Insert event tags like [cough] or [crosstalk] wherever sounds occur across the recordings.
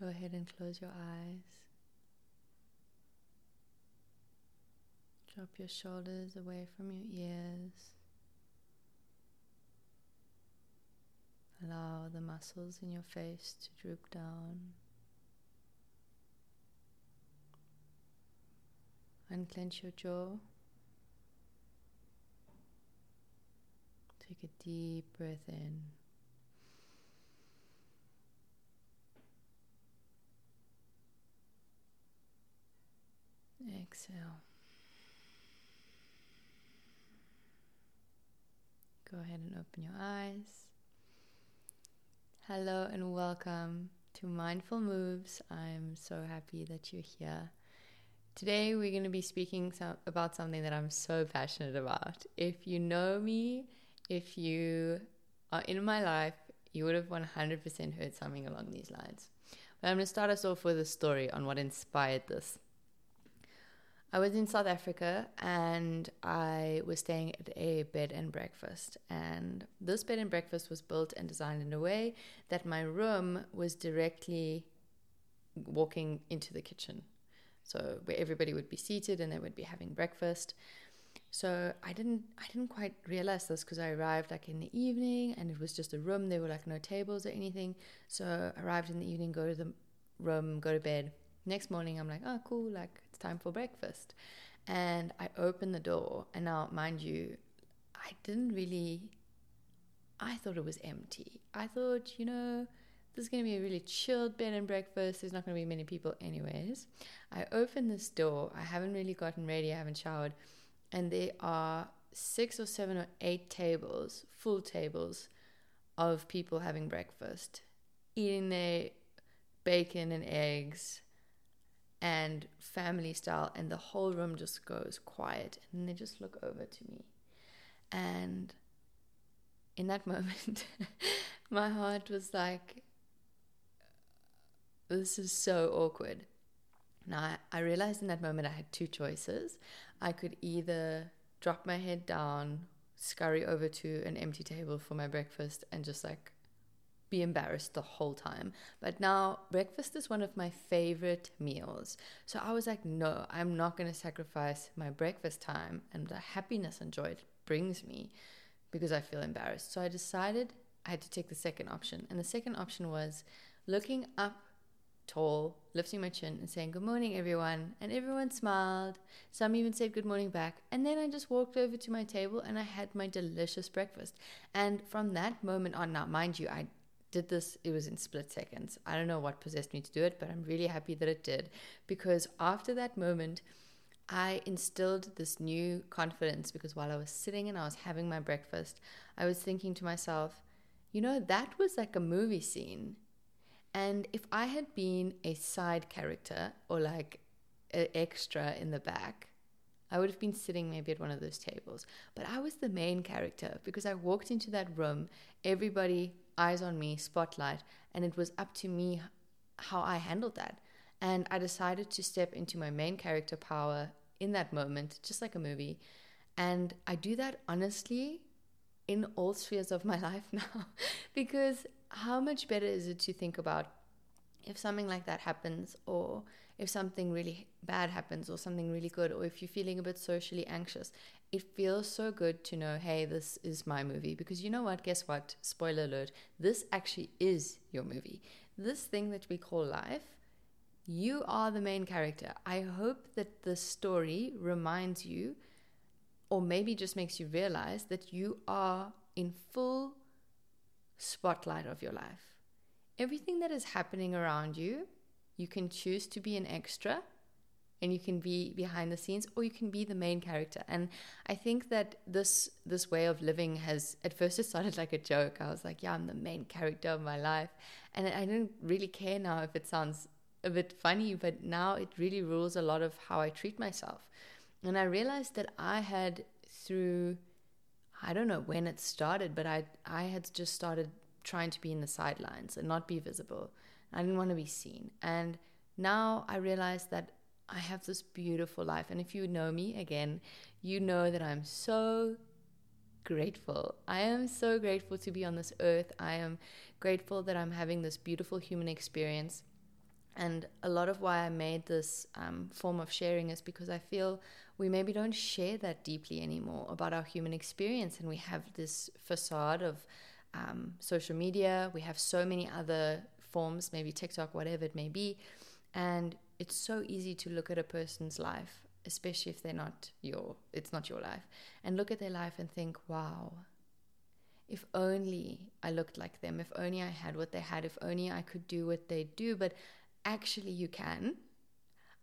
Go ahead and close your eyes. Drop your shoulders away from your ears. Allow the muscles in your face to droop down. Unclench your jaw. Take a deep breath in. Exhale. Go ahead and open your eyes. Hello and welcome to Mindful Moves. I'm so happy that you're here. Today, we're going to be speaking so- about something that I'm so passionate about. If you know me, if you are in my life, you would have 100% heard something along these lines. But I'm going to start us off with a story on what inspired this. I was in South Africa and I was staying at a bed and breakfast. And this bed and breakfast was built and designed in a way that my room was directly walking into the kitchen. So where everybody would be seated and they would be having breakfast. So I didn't I didn't quite realize this because I arrived like in the evening and it was just a room. There were like no tables or anything. So I arrived in the evening, go to the room, go to bed. Next morning I'm like, oh cool, like it's time for breakfast. And I opened the door, and now, mind you, I didn't really, I thought it was empty. I thought, you know, this is going to be a really chilled bed and breakfast. There's not going to be many people, anyways. I opened this door. I haven't really gotten ready, I haven't showered. And there are six or seven or eight tables, full tables, of people having breakfast, eating their bacon and eggs and family style, and the whole room just goes quiet, and they just look over to me. And in that [laughs] moment, my heart was like, this is so awkward. Now, I realized in that moment I had two choices. I could either drop my head down, scurry over to an empty table for my breakfast, and just like be embarrassed the whole time. But now breakfast is one of my favorite meals. So I was like, no, I'm not going to sacrifice my breakfast time and the happiness and joy it brings me because I feel embarrassed. So I decided I had to take the second option. And the second option was looking up tall, lifting my chin and saying, Good morning, everyone. And everyone smiled. Some even said good morning back. And then I just walked over to my table and I had my delicious breakfast. And from that moment on, now, mind you, I did this, it was in split seconds. I don't know what possessed me to do it, but I'm really happy that it did because after that moment, I instilled this new confidence because while I was sitting and I was having my breakfast, I was thinking to myself, you know, that was like a movie scene. And if I had been a side character or like an extra in the back, I would have been sitting maybe at one of those tables. But I was the main character because I walked into that room, everybody eyes on me, spotlight, and it was up to me how I handled that. And I decided to step into my main character power in that moment, just like a movie. And I do that honestly in all spheres of my [laughs] life now because how much better is it to think about if something like that happens or if something really bad happens or something really good or if you're feeling a bit socially anxious it feels so good to know hey this is my movie. Because you know what? Guess what? Spoiler alert. This actually is your movie. This thing that we call life you are the main character. I hope that the story reminds you or maybe just makes you realize that you are in full spotlight of your life everything that is happening around you, you can choose to be an extra and you can be behind the scenes or you can be the main character. And i think that this this way of living has at first it started like a joke. I was like yeah i'm the main character of my life. And i don't really care now if it sounds a bit funny but now it really rules a lot of how i treat myself. And i realized that i had through i don't know when it started but i i had just started trying to be in the sidelines and not be visible. I didn't want to be seen. And now I realize that I have this beautiful life. And if you know me again, you know that I'm so grateful. I am so grateful to be on this earth. I am grateful that I'm having this beautiful human experience. And a lot of why I made this um, form of sharing is because I feel we maybe don't share that deeply anymore about our human experience. And we have this facade of um, social media, we have so many other forms, maybe TikTok, whatever it may be. And it's so easy to look at a person's life, especially if they're not your, it's not your life, and look at their life and think, wow, if only I looked like them, if only I had what they had, if only I could do what they do. But actually, you can.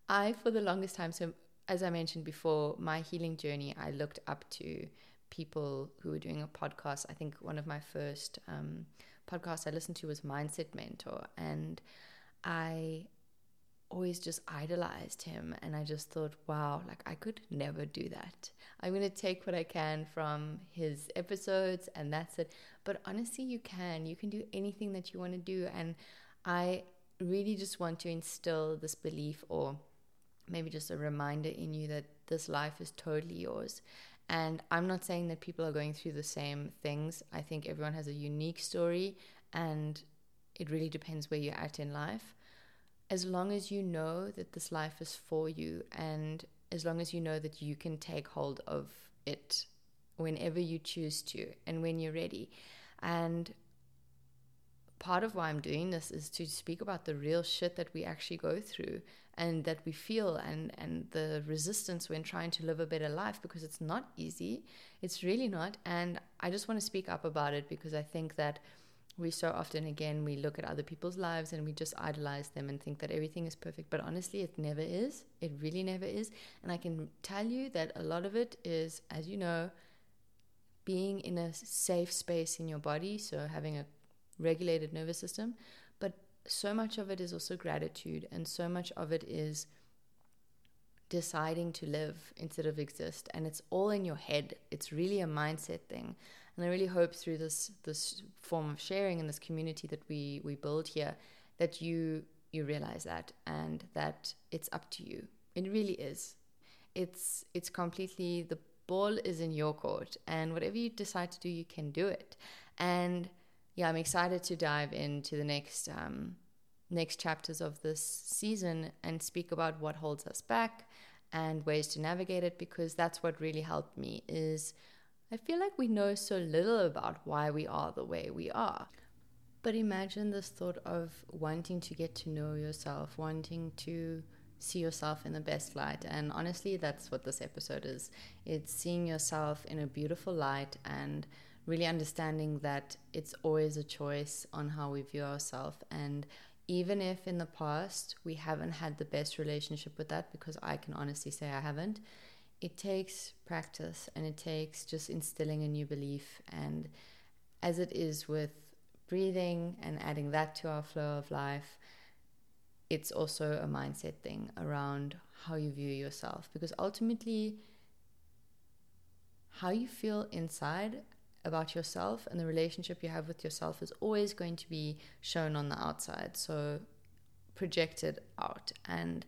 I, for the longest time, so as I mentioned before, my healing journey, I looked up to people who were doing a podcast. I think one of my first um, podcasts I listened to was Mindset Mentor, and I always just idolized him. And I just thought, wow, like I could never do that. I'm going to take what I can from his episodes, and that's it. But honestly, you can. You can do anything that you want to do. And I really just want to instill this belief or maybe just a reminder in you that this life is totally yours and I'm not saying that people are going through the same things. I think everyone has a unique story and it really depends where you're at in life. As long as you know that this life is for you and as long as you know that you can take hold of it whenever you choose to and when you're ready. And part of why I'm doing this is to speak about the real shit that we actually go through and that we feel and and the resistance when trying to live a better life because it's not easy. It's really not. And i just want to speak up about it because i think that we so often again we look at other people's lives and we just idolize them and think that everything is perfect. But honestly it never is. It really never is. And i can tell you that a lot of it is as you know being in a safe space in your body. So having a regulated nervous system But so much of it is also gratitude, and so much of it is deciding to live instead of exist. And it's all in your head. It's really a mindset thing. And I really hope through this this form of sharing and this community that we we build here that you you realize that and that it's up to you. It really is. It's it's completely the ball is in your court and whatever you decide to do you can do it. And yeah, I'm excited to dive into the next um, next chapters of this season and speak about what holds us back and ways to navigate it because that's what really helped me is I feel like we know so little about why we are the way we are. But imagine this thought of wanting to get to know yourself, wanting to see yourself in the best light. And honestly, that's what this episode is. It's seeing yourself in a beautiful light and really understanding that it's always a choice on how we view ourselves. And even if in the past we haven't had the best relationship with that, because I can honestly say I haven't, it takes practice and it takes just instilling a new belief. And as it is with breathing and adding that to our flow of life, it's also a mindset thing around how you view yourself. Because ultimately, how you feel inside about yourself and the relationship you have with yourself is always going to be shown on the outside. So projected out. And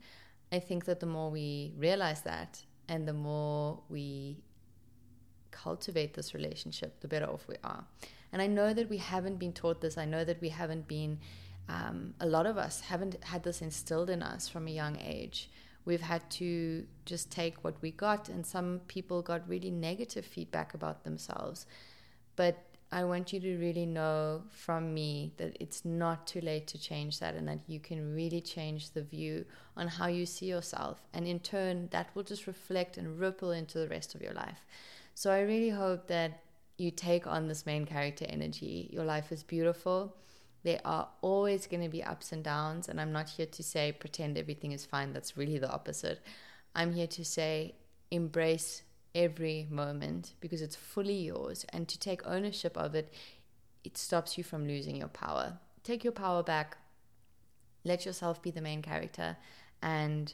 I think that the more we realize that and the more we cultivate this relationship, the better off we are. And I know that we haven't been taught this. I know that we haven't been, um, a lot of us haven't had this instilled in us from a young age. We've had to just take what we got, and some people got really negative feedback about themselves. But I want you to really know from me that it's not too late to change that and that you can really change the view on how you see yourself. And in turn, that will just reflect and ripple into the rest of your life. So I really hope that you take on this main character energy. Your life is beautiful. There are always going to be ups and downs. And I'm not here to say pretend everything is fine. That's really the opposite. I'm here to say embrace every moment because it's fully yours. And to take ownership of it, it stops you from losing your power. Take your power back. Let yourself be the main character. And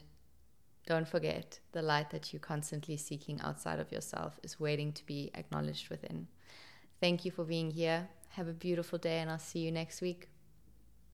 don't forget the light that you're constantly seeking outside of yourself is waiting to be acknowledged within. Thank you for being here. Have a beautiful day, and I'll see you next week.